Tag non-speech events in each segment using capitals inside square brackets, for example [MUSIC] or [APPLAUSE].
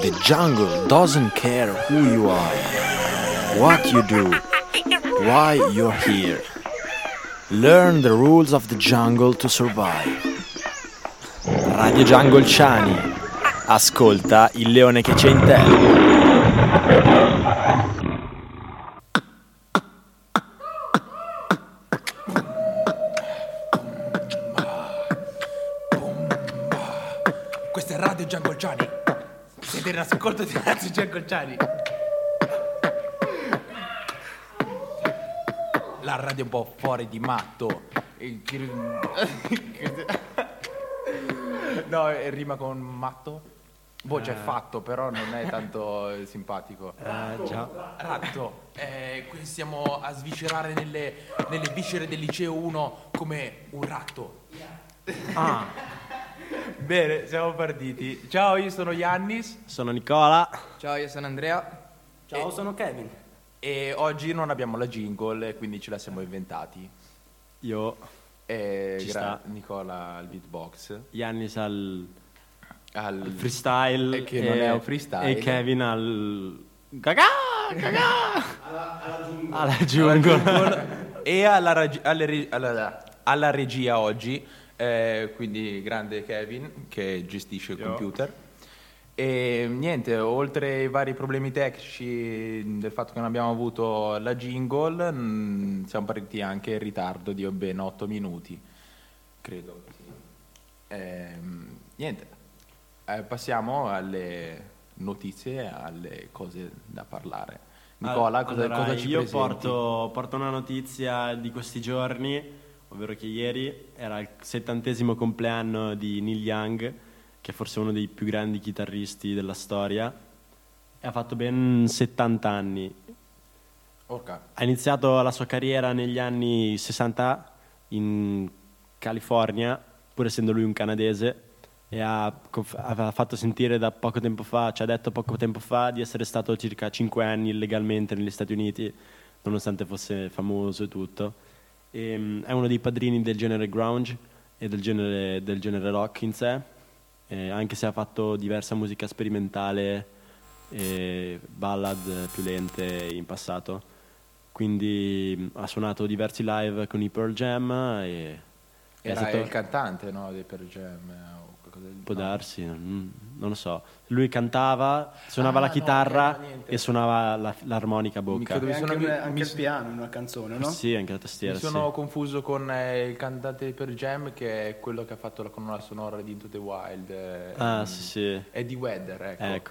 The jungle doesn't care who you are, what you do, why you're here. Learn the rules of the jungle to survive. Radio Jungle Ciani. Ascolta il leone che c'è in te. Ascolto di Radio Giangolciani. La radio è un po' fuori di matto. [LAUGHS] No, eh, rima con matto. Boh, c'è fatto, però non è tanto eh, simpatico. già. Ratto, eh, qui stiamo a sviscerare nelle, nelle viscere del liceo 1 come un ratto. Ah, [LAUGHS] [LAUGHS] Bene, siamo partiti. Ciao, io sono Yannis sono Nicola. Ciao, io sono Andrea. Ciao, sono Kevin. e oggi non abbiamo la jingle, quindi ce la siamo inventati. Io, E Ci gra- sta. Nicola al beatbox, Yannis al al freestyle. E che non è un freestyle. E Kevin al... Cagà! Cagà! Alla jungle. e alla, rag- alle re- alla- alla regia oggi, eh, quindi grande Kevin che gestisce il computer. E niente, oltre ai vari problemi tecnici del fatto che non abbiamo avuto la jingle, mh, siamo partiti anche in ritardo di ben 8 minuti, credo. Ehm, niente, eh, passiamo alle notizie, alle cose da parlare. Nicola, cosa, Allora, cosa ci io presenti? porto, porto una notizia di questi giorni, ovvero che ieri era il settantesimo compleanno di Neil Young, che è forse uno dei più grandi chitarristi della storia, e ha fatto ben 70 anni. Orca. Ha iniziato la sua carriera negli anni 60 in California, pur essendo lui un canadese, e ha, ha fatto sentire da poco tempo fa, ci ha detto poco tempo fa di essere stato circa 5 anni illegalmente negli Stati Uniti, nonostante fosse famoso e tutto. E, mm, è uno dei padrini del genere grunge e del genere, del genere rock in sé, eh, anche se ha fatto diversa musica sperimentale e ballad più lente in passato. Quindi ha suonato diversi live con i Pearl Jam e è Era stato- il cantante, no, dei Pearl Jam o qualcosa del può no. darsi, non, non lo so. Lui cantava, suonava Ah, la no, chitarra niente. e suonava la- l'armonica a Mi bocca. credo- Mi anche, sono- un- mi- anche mi- il piano in una canzone, no? Sì, anche la Mi tastiera, sono sì. confuso con eh, il cantante Pearl Jam che è quello che ha fatto la colonna sonora di Into the Wild. eh, Ah, ehm, sì, sì. Eddie Vedder, ecco. Ecco,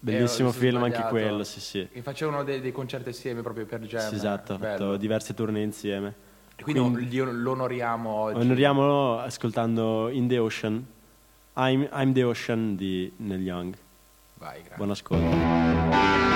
bellissimo Eh, film anche quello, sì, sì. E facevano dei, dei concerti assieme proprio per Jam. Sì, esatto, ha fatto diverse tournée insieme. E Quindi, gli- lo onoriamo oggi. Onoriamolo ascoltando In the Ocean, I'm, I'm the Ocean di Neil Young. Vai, grazie. Buon ascolto.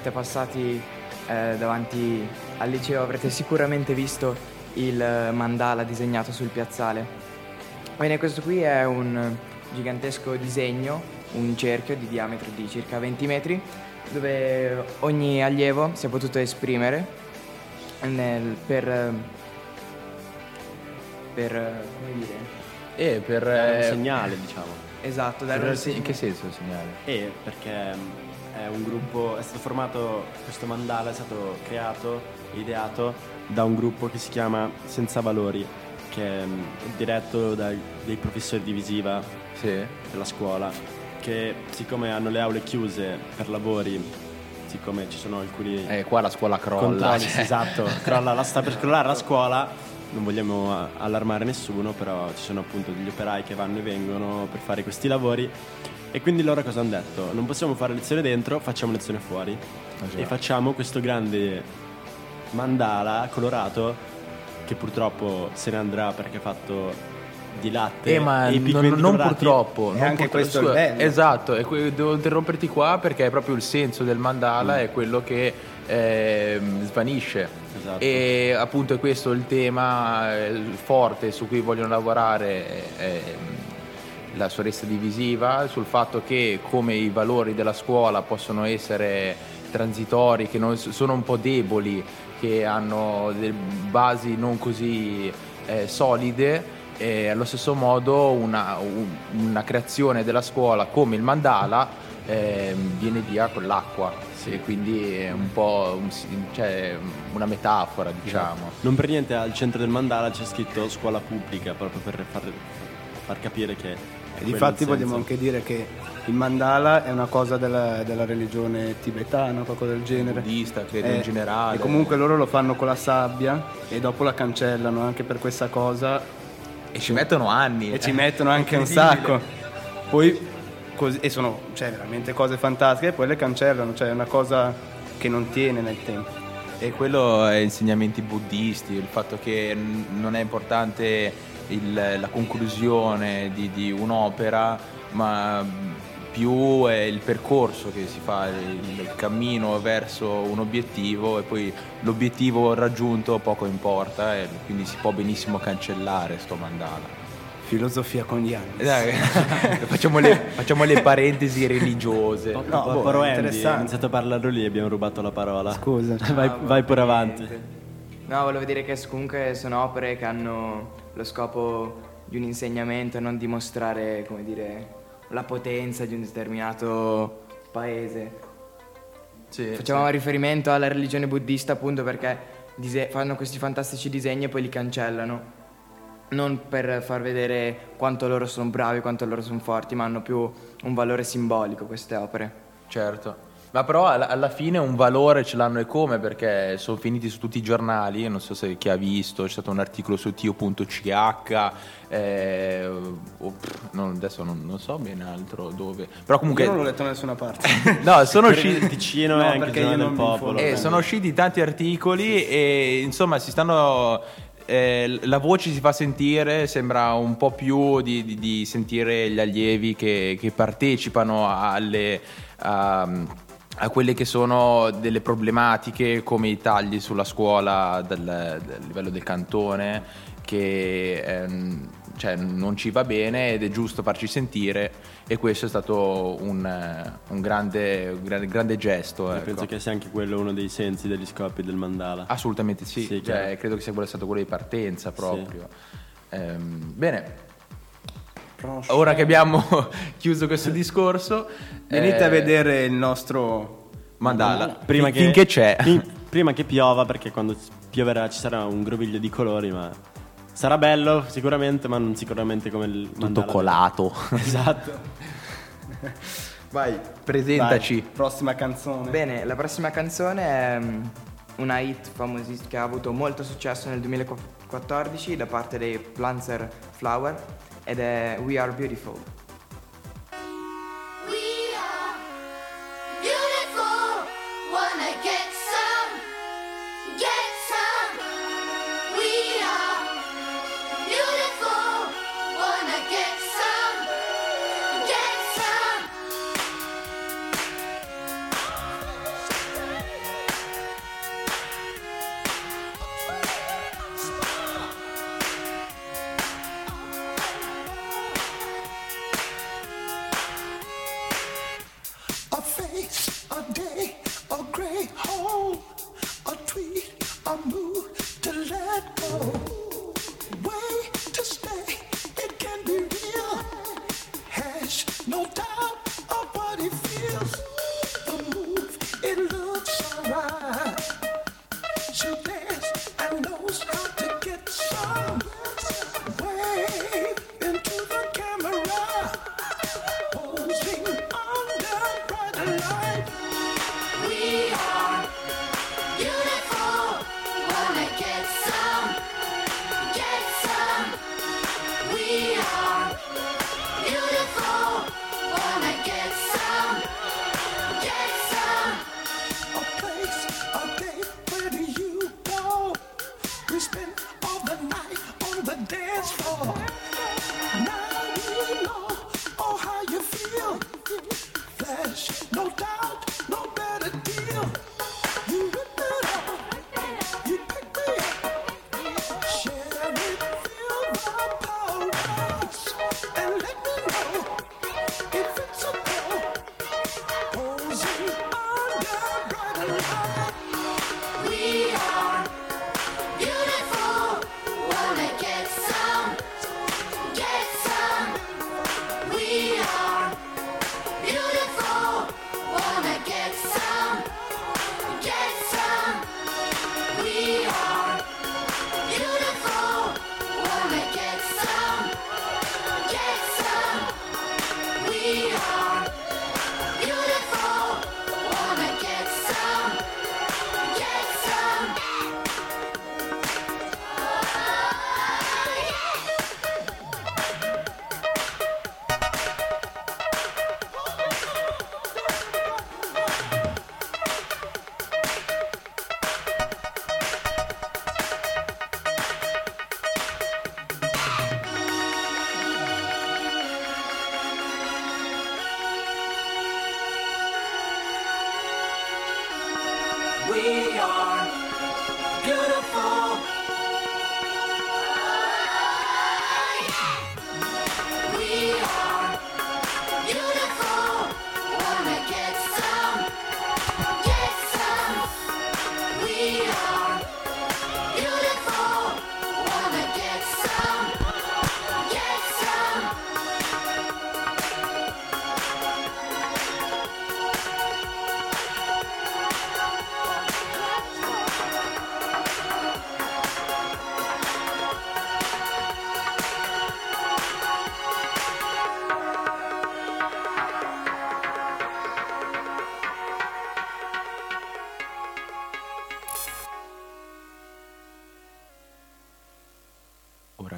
Sarete passati eh, davanti al liceo avrete sicuramente visto il mandala disegnato sul piazzale. Bene, questo qui è un gigantesco disegno, un cerchio di diametro di circa 20 metri, dove ogni allievo si è potuto esprimere nel, per, per, come dire? E per... Dare un eh, segnale, diciamo. Esatto, dare per- un in segno. che senso il segnale? E perché mm, è un gruppo, è stato formato, questo mandala è stato creato, ideato da un gruppo che si chiama Senza Valori, che è mm, diretto dai, dei professori di visiva Sì. della scuola, che siccome hanno le aule chiuse per lavori, siccome ci sono alcuni Eh, qua la scuola crolla. cioè. esatto, crolla, la sta per crollare la scuola. Non vogliamo allarmare nessuno, però ci sono appunto degli operai che vanno e vengono per fare questi lavori. E quindi loro cosa hanno detto? Non possiamo fare lezione dentro, facciamo lezione fuori. già. E facciamo questo grande mandala colorato che purtroppo se ne andrà perché è fatto di latte Eh, ma e non, non purtroppo. E non anche purtro- questo bello. Esatto, e que- devo interromperti qua perché è proprio il senso del mandala Mm. è quello che ehm, svanisce. Esatto. E appunto è questo il tema eh, forte su cui vogliono lavorare ehm, la soressa divisiva, sul fatto che come i valori della scuola possono essere transitori, che non- sono un po' deboli, che hanno delle basi non così eh, solide, e allo stesso modo una, un- una creazione della scuola come il mandala ehm, viene via con l'acqua. E quindi è un po' un cioè, una metafora, diciamo. Non per niente al centro del mandala c'è scritto scuola pubblica, proprio per far, far capire che... è E difatti vogliamo anche dire che il mandala è una cosa della, della religione tibetana, qualcosa del genere. Buddista, credo Eh, in generale. E comunque loro lo fanno con la sabbia e dopo la cancellano anche per questa cosa E ci mettono anni. e eh. ci mettono anche [LAUGHS] un sacco. Poi così, e sono cioè, veramente cose fantastiche e poi le cancellano, cioè è una cosa che non tiene nel tempo. E quello è insegnamenti buddisti, il fatto che non è importante il- la conclusione di, di un'opera, ma più è il percorso che si fa, il cammino verso un obiettivo e poi l'obiettivo raggiunto poco importa e quindi si può benissimo cancellare sto mandala. Filosofia con gli anni. Dai, [LAUGHS] facciamo, le, facciamo le parentesi religiose. No, No, boh, però è iniziato a parlarlo lì e abbiamo rubato la parola. Scusa. [LAUGHS] vai, No, vai pure va avanti. No, volevo dire che comunque sono opere che hanno lo scopo di un insegnamento e non dimostrare, come dire, la potenza di un determinato paese. Sì, Facevamo riferimento alla religione buddista appunto perché dise- fanno questi fantastici disegni e poi li cancellano. Non per far vedere quanto loro sono bravi, quanto loro sono forti, ma hanno più un valore simbolico queste opere. Certo. Ma però alla, fine un valore ce l'hanno e come perché sono finiti su tutti i giornali, non so se chi ha visto, c'è stato un articolo su tio.ch, eh, o- pff, non- adesso non, non so bene altro dove, però comunque... Io non l'ho letto da nessuna parte. [LAUGHS] No, sono usciti... il Ticino No, e anche io del popolo. Eh, sono usciti tanti articoli e insomma si stanno. Eh, la voce si fa sentire, sembra un po' più di, di- di sentire gli allievi che, che partecipano alle, a, a quelle che sono delle problematiche come i tagli sulla scuola del, del livello del cantone che ehm, cioè, non ci va bene ed è giusto farci sentire e questo è stato un, eh, un grande, un grande, grande gesto. Ecco. Penso che sia anche quello uno dei sensi degli scopi del mandala. Assolutamente sì, Sì, Cioè, credo che sia quello stato quello di partenza proprio. Ehm, bene, ora che abbiamo [LAUGHS] chiuso questo discorso, Venite eh, a vedere il nostro Mandala, Prima fin- che, finché c'è. fin- prima che piova, perché quando pioverà ci sarà un groviglio di colori, ma sarà bello sicuramente, ma non sicuramente come il tutto mandala. colato. [LAUGHS] Esatto. [LAUGHS] Vai, Presentaci. vai, prossima canzone. Bene, la prossima canzone è mm, una hit famosissima che ha avuto molto successo nel 2014 da parte dei Planzer Flower ed è We Are Beautiful. Dance floor.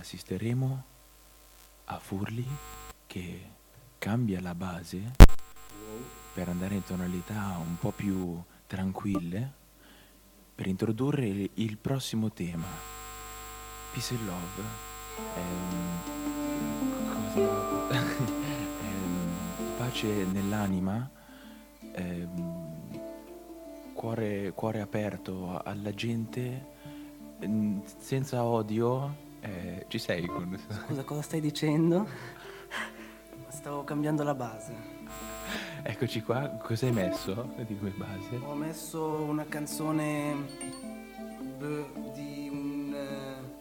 Assisteremo a Furli che cambia la base per andare in tonalità un po' più tranquille per introdurre il, prossimo tema. Peace and Love. ehm, cosa- [LAUGHS] ehm, pace nell'anima. ehm, cuore, cuore aperto alla gente, senza odio. Eh, ci sei? con- Scusa, cosa stai dicendo? Stavo cambiando la base. Eccoci qua, cosa hai messo di come base? Ho messo una canzone beh, di un eh,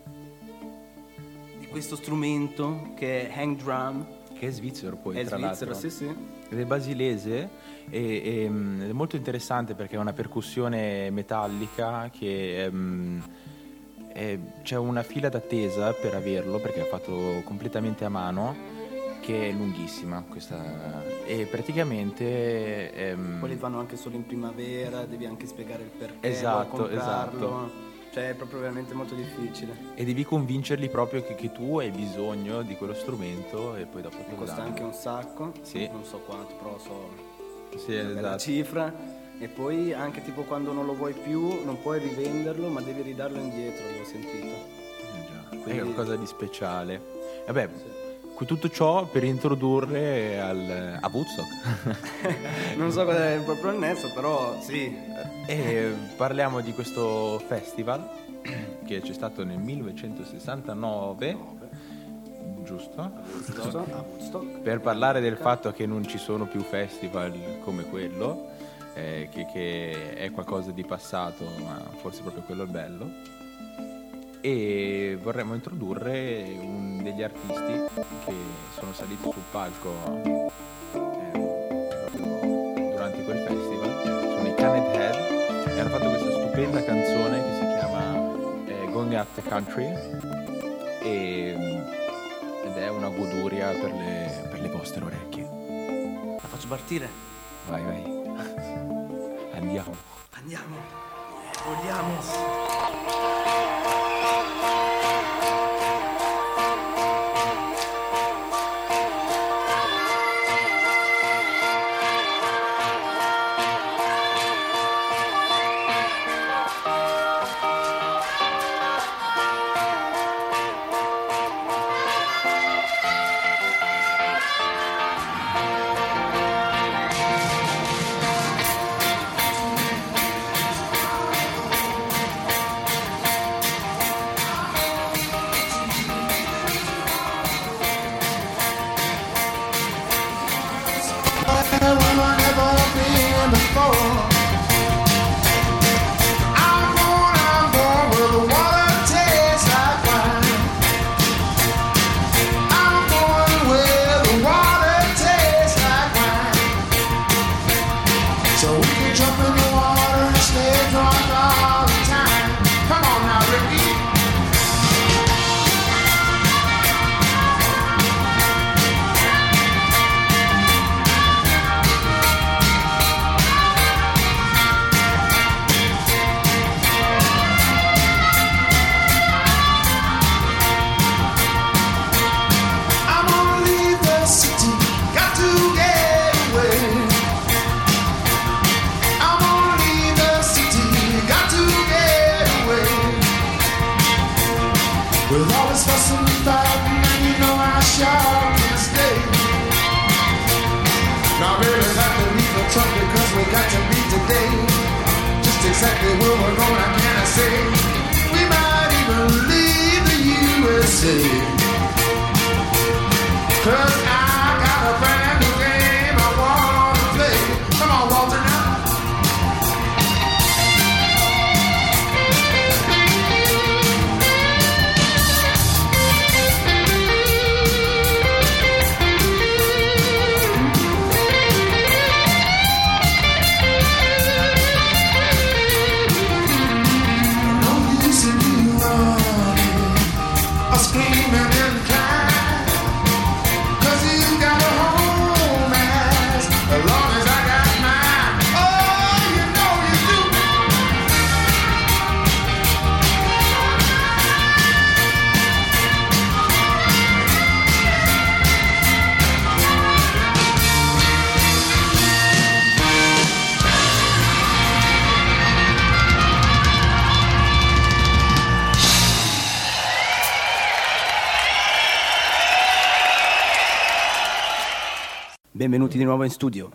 di questo strumento che è hang drum. Che è svizzero poi, è tra svizzero, l'altro. sì, sì. Ed è basilese e, e, mm, è molto interessante perché è una percussione metallica che ehm, è- c'è una fila d'attesa per averlo perché è fatto completamente a mano che è lunghissima questa e praticamente ehm, Quelli vanno anche solo in primavera, devi anche spiegare il perché Esatto, esatto. Cioè è proprio veramente molto difficile. e devi convincerli proprio che, che tu hai bisogno di quello strumento e poi dopo lo Costa danno. anche un sacco. Sì. Non so quanto, però so Sì, esatto. cifra. E poi anche tipo quando non lo vuoi più, non puoi rivenderlo, ma devi ridarlo indietro, l'ho sentito. Eh già, È Quindi- qualcosa di speciale. Vabbè, con tutto ciò per introdurre al, a Woodstock. [LAUGHS] Non so cosa è proprio il nesso, però sì. e parliamo di questo festival che c'è stato nel 1969, giusto? Giusto? Woodstock. Per parlare del fatto che non ci sono più festival come quello, eh, che, che è qualcosa di passato, ma forse proprio quello è il bello. E vorremmo introdurre un degli artisti che sono saliti sul palco eh, proprio durante quel festival. Sono i Canned Head e hanno fatto questa stupenda canzone che si chiama eh, Going Up the Country e, ed è una goduria per le, per le vostre orecchie. La faccio partire? Vai, vai. Andiamo. Andiamo. Vogliamo. Exactly where we're going, I can't say. We might even leave the USA. Cause Benvenuti di nuovo in studio.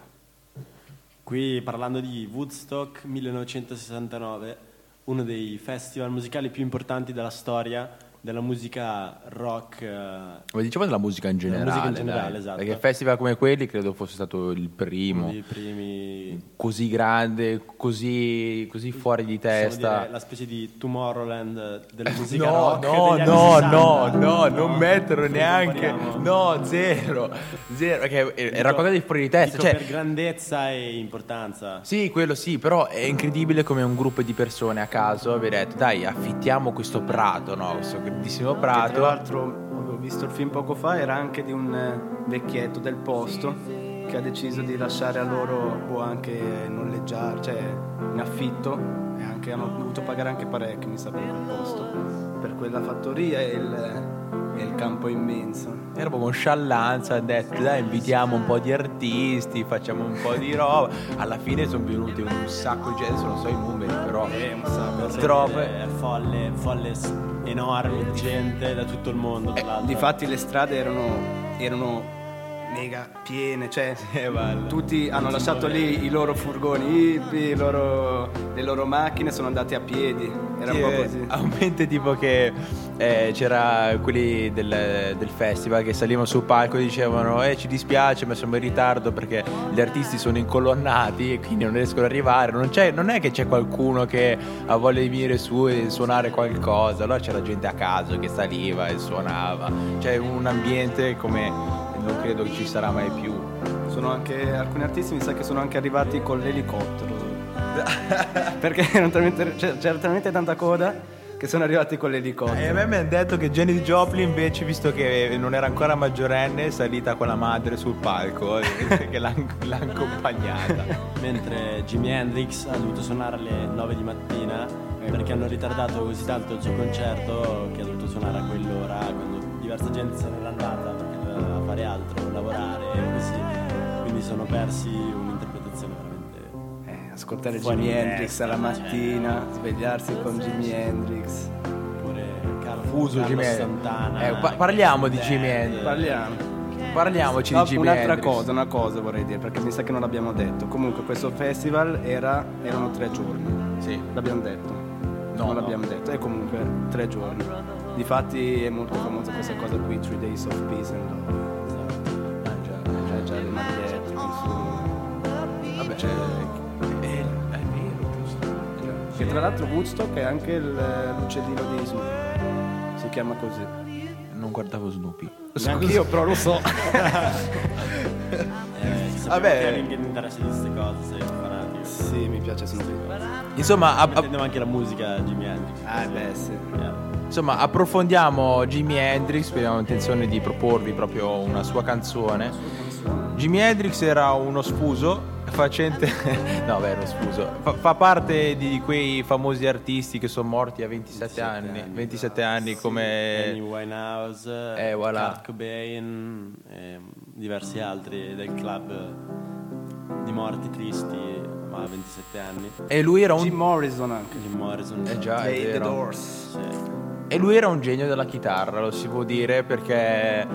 Qui parlando di Woodstock 1969, uno dei festival musicali più importanti della storia della musica rock. eh, Come diciamo della musica in generale. musica in generale, dai. esatto. Perché festival come quelli credo fosse stato il primo. primi. Così grande, così, così fuori di testa. dire, la specie di Tomorrowland della [LAUGHS] musica No, rock. no, degli anni no, 60. no, no, non metterlo neanche. No, zero. Zero, perché era Dico- qualcosa di fuori di testa. Cioè, per grandezza e importanza. Sì, quello sì, però è incredibile come un gruppo di persone a caso abbia detto dai affittiamo questo prato, no? questo grandissimo Che prato. tra l'altro avevo visto il film poco fa, era anche di un eh, vecchietto del posto che ha deciso di lasciare a loro o anche noleggiare, cioè in affitto e anche hanno dovuto pagare anche parecchio, mi sa, per quel posto, per quella fattoria e il, e il campo immenso. Era proprio sciallanza, ha detto dai invitiamo un po' di artisti, facciamo un po' di roba. Alla fine sono venuti un sacco di gente, non so i numeri, però E un sacco. troppe. Eh, folle, folle enormi di gente da tutto il mondo. Tra l'altro. Difatti le strade erano, erano mega piene, cioè [LAUGHS] tutti hanno lasciato lì i loro furgoni hippie, i loro- le loro macchine, sono andati a piedi. Era Sì, un po' eh, così. Aumenta tipo che eh, c'era quelli del, del festival che salivano sul palco e dicevano eh ci dispiace ma siamo in ritardo perché gli artisti sono incolonnati e quindi non riescono ad arrivare. Non, c'è- non è che c'è qualcuno che ha voglia di venire su e suonare qualcosa, allora c'era gente a caso che saliva e suonava. C'è un ambiente come non credo che ci sarà mai più. Sono anche, alcuni artisti mi sa che sono anche arrivati con l'elicottero [LAUGHS] Perché [LAUGHS] c'era talmente tanta coda che sono arrivati con l'elicottero. E a me mi hanno detto che Jenny Joplin invece, visto che non era ancora maggiorenne, è salita con la madre sul palco e che l'ha, l'ha accompagnata. [LAUGHS] Mentre Jimi Hendrix ha dovuto suonare alle 9 di mattina perché hanno ritardato così tanto il suo concerto che ha dovuto suonare a quell'ora quando diversa gente se n'era andata perché doveva fare altro, lavorare e così. Quindi sono persi Eh, ascoltare Fuori Jimi Hendrix alla cioè. mattina, svegliarsi con Jimi Hendrix. pure Carlo Fuso Carlo Jimi. Santana. Eh, pa- parliamo di. Jimi Hendrix. Parliamo. Parliamoci No, di Jimi un'altra Hendrix. cosa, una cosa vorrei dire, perché mi sa che non l'abbiamo detto. Comunque questo festival era, erano tre giorni. Sì. L'abbiamo detto? No, non no. l'abbiamo detto. E comunque tre giorni. Difatti è molto famosa questa cosa qui, Three Days of Peace and Love. Ah, già. Eh, già le magliette, insomma. Che tra l'altro Woodstock è anche il- l'uccellino di Snoopy. Si chiama così. Non guardavo Snoopy. Neanche io però lo so. [LAUGHS] Eh, Vabbè. Non interessa di queste cose, fanatico. sì, mi piace Snoopy. Insomma, a- a- Intendevo anche la musica Jimi Hendrix. Ah, beh, sì. Eh. insomma, approfondiamo Jimi Hendrix, perché abbiamo intenzione di proporvi proprio una sua canzone. Jimi Hendrix era uno sfuso facente [LAUGHS] no beh uno sfuso fa, fa parte di quei famosi artisti che sono morti a 27, anni, 27 anni Amy come Winehouse, Eh, voilà. Kurt Cobain, e diversi altri del club di morti tristi, ma a 27 anni. e lui era Jim un Morrison anche. Jim Morrison. eh già, è Play the vero. Doors. Sì. E lui era un genio della chitarra, lo si può dire, perché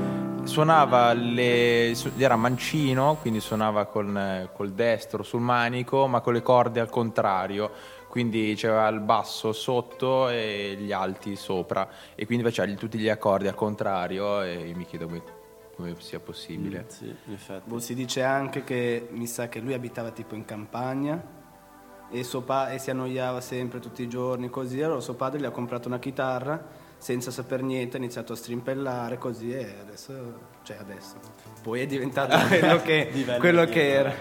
suonava le. era mancino, quindi suonava con, col destro sul manico, ma con le corde al contrario. Quindi c'era il basso sotto e gli alti sopra, e quindi faceva gli- tutti gli accordi al contrario. E io mi chiedo come, come sia possibile. Sì, in effetti. Boh, si dice anche che mi sa che lui abitava tipo in campagna e, suo pa- e si annoiava sempre tutti i giorni così. Allora suo padre gli ha comprato una chitarra senza saper niente, ha iniziato a strimpellare così e adesso, cioè adesso. Poi è diventato [LAUGHS] quello che, quello che era.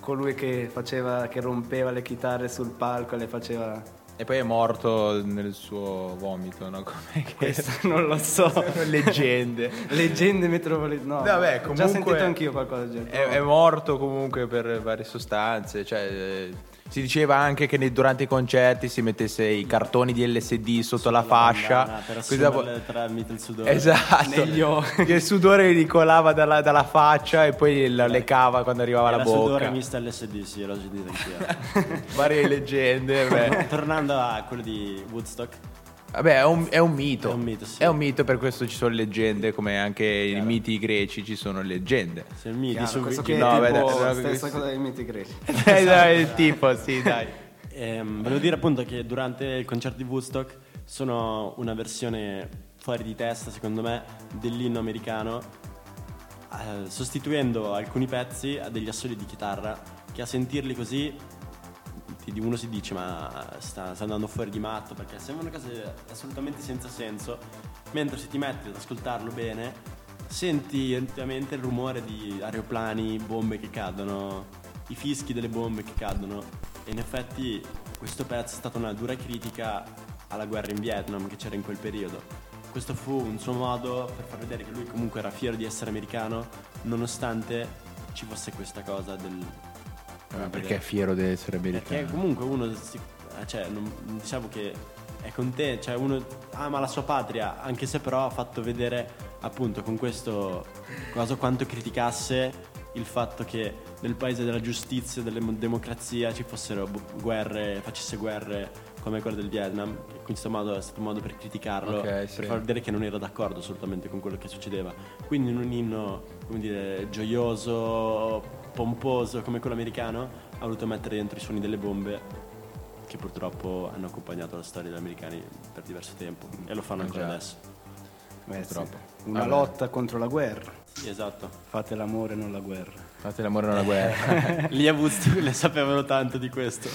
Colui che faceva, che rompeva le chitarre sul palco e le faceva. E poi è morto nel suo vomito, no? [LAUGHS] Come che... Questo non lo so. [LAUGHS] leggende. Leggende metropolitane. No, Vabbè, ho comunque già sentito anch'io qualcosa del genere. È, è morto comunque per varie sostanze. Cioè, eh, si diceva anche che durante i concerti si mettesse i cartoni di LSD sotto la fascia. Per così dopo- tramite il sudore. Esatto. Negli occhi. Che [LAUGHS] il sudore gli colava dalla, dalla faccia e poi la lecava quando arrivava alla Era sudore bocca. mista LSD, sì, l'ho sentito anch'io. [LAUGHS] Varie leggende. beh. [LAUGHS] Tornando a quello di Woodstock, Vabbè, è un, è un mito. È un mito, sì. È un mito, per questo ci sono leggende, come anche i miti greci ci sono leggende. se miti Chiaro, su questo che Wikipedia. è No, tipo vabbè, la no, stessa cosa dei miti greci. [LAUGHS] dai, dai, il [LAUGHS] tipo, sì, dai. Ehm, volevo dire appunto che durante il concerto di Woodstock sono una versione fuori di testa, secondo me, dell'inno americano, eh, sostituendo alcuni pezzi a degli assoli di chitarra che a sentirli così uno si dice ma sta, sta andando fuori di matto perché sembrano cose assolutamente senza senso, mentre se ti metti ad ascoltarlo bene senti effettivamente il rumore di aeroplani, bombe che cadono, i fischi delle bombe che cadono e in effetti questo pezzo è stata una dura critica alla guerra in Vietnam che c'era in quel periodo. Questo fu un suo modo per far vedere che lui comunque era fiero di essere americano nonostante ci fosse questa cosa del... Perché è fiero di essere Perché americano. comunque uno, cioè, non, diciamo che è con te, cioè uno ama la sua patria, anche se però ha fatto vedere appunto con questo cosa quanto criticasse il fatto che nel paese della giustizia, della democrazia ci fossero bu- guerre, facesse guerre come quella del Vietnam, in questo modo è stato un modo per criticarlo, Ok, per sì. far vedere che non era d'accordo assolutamente con quello che succedeva. Quindi in un inno, come dire, gioioso, pomposo come quello americano, ha voluto mettere dentro i suoni delle bombe che purtroppo hanno accompagnato la storia degli americani per diverso tempo e lo fanno ancora già. adesso. Beh, sì. Troppo. Una Vabbè. lotta contro la guerra. Sì, esatto. Fate l'amore, non la guerra. Fate l'amore nella guerra. [LAUGHS] Gli Woodstock ne sapevano tanto di questo.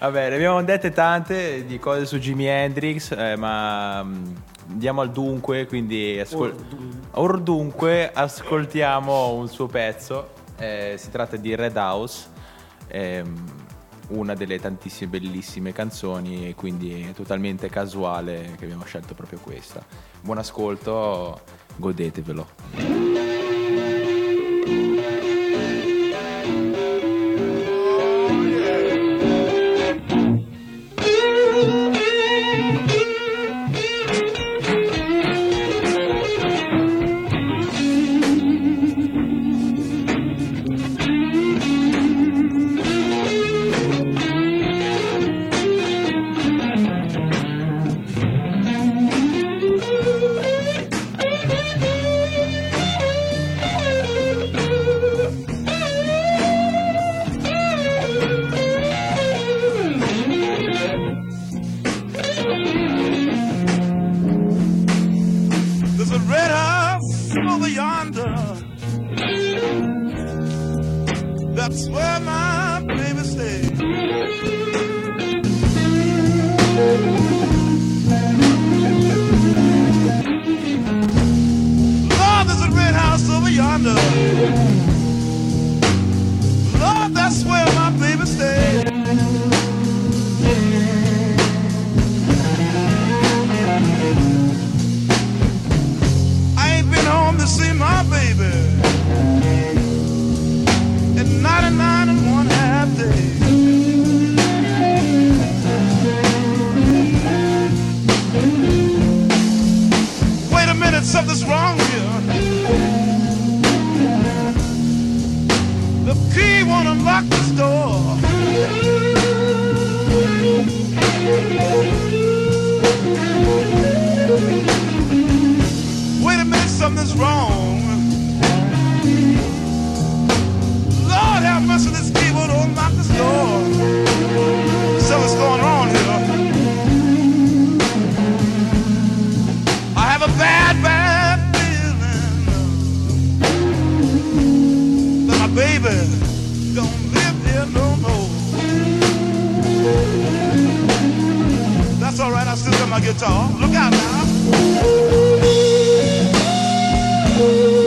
Vabbè, ne abbiamo dette tante di cose su Jimi Hendrix, eh, ma mm, andiamo al dunque, quindi ascol- Or dunque ascoltiamo un suo pezzo, eh, si tratta di Red House, ehm, una delle tantissime bellissime canzoni quindi è totalmente casuale che abbiamo scelto proprio questa. Buon ascolto, godetevelo. Yeah.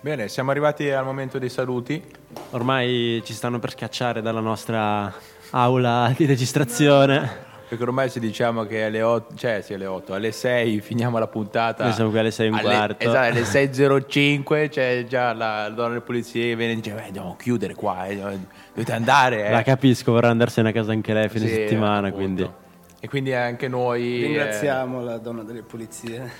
Bene, siamo arrivati al momento dei saluti. Ormai ci stanno per scacciare dalla nostra aula di registrazione. Perché ormai ci diciamo che alle 8, cioè sì, alle 8, alle 6 finiamo la puntata. Noi siamo qui alle 6 e un Alle- quarto. Esatto, alle 6.05 c'è già la, la donna delle pulizie che viene e dice, "Beh, dobbiamo chiudere qua, eh, dovete andare. Eh. La capisco, vorrà andarsene a casa anche lei a fine Sì, settimana, appunto. quindi E quindi anche noi... eh, Ringraziamo la donna delle pulizie.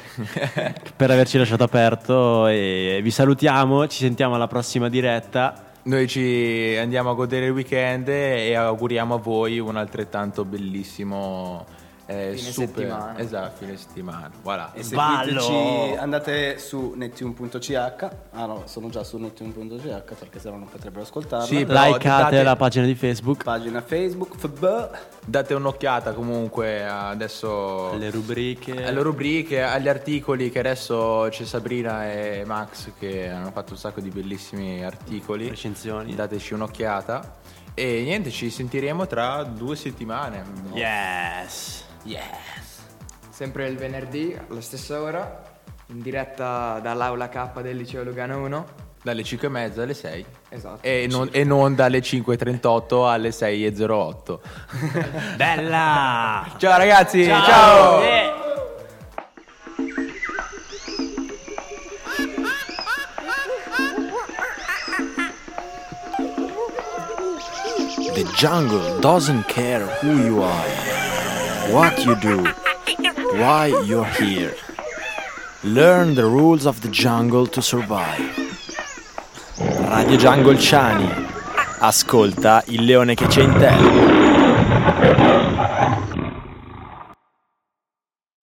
per averci lasciato aperto e vi salutiamo, ci sentiamo alla prossima diretta. Noi ci andiamo a godere il weekend e auguriamo a voi un altrettanto bellissimo eh, Fine super settimana. esatto, fine settimana. Voilà. E Ballo! seguiteci, andate su nettune.ch. Ah no, sono già su nettune.ch perché sennò non potrebbero ascoltarla. Sì, però Likeate date- la pagina di Facebook, Pagina Facebook, FB. Date un'occhiata comunque adesso le rubriche. alle rubriche, agli articoli che adesso c'è Sabrina e Max che hanno fatto un sacco di bellissimi articoli. Recensioni. Dateci un'occhiata. E niente, ci sentiremo tra due settimane. Yes! Sempre il venerdì alla stessa ora, in diretta dall'aula K del liceo Lugano 1. Dalle 5 e mezza alle 6. Esatto. E non, e non dalle 5.38 alle 6.08. [LAUGHS] Bella! Ciao ragazzi, ciao! Eh. The jungle doesn't care who you are, what you do, why you're here. Learn the rules of the jungle to survive. Radio Jungle Ciani. Ascolta il leone che c'è in te.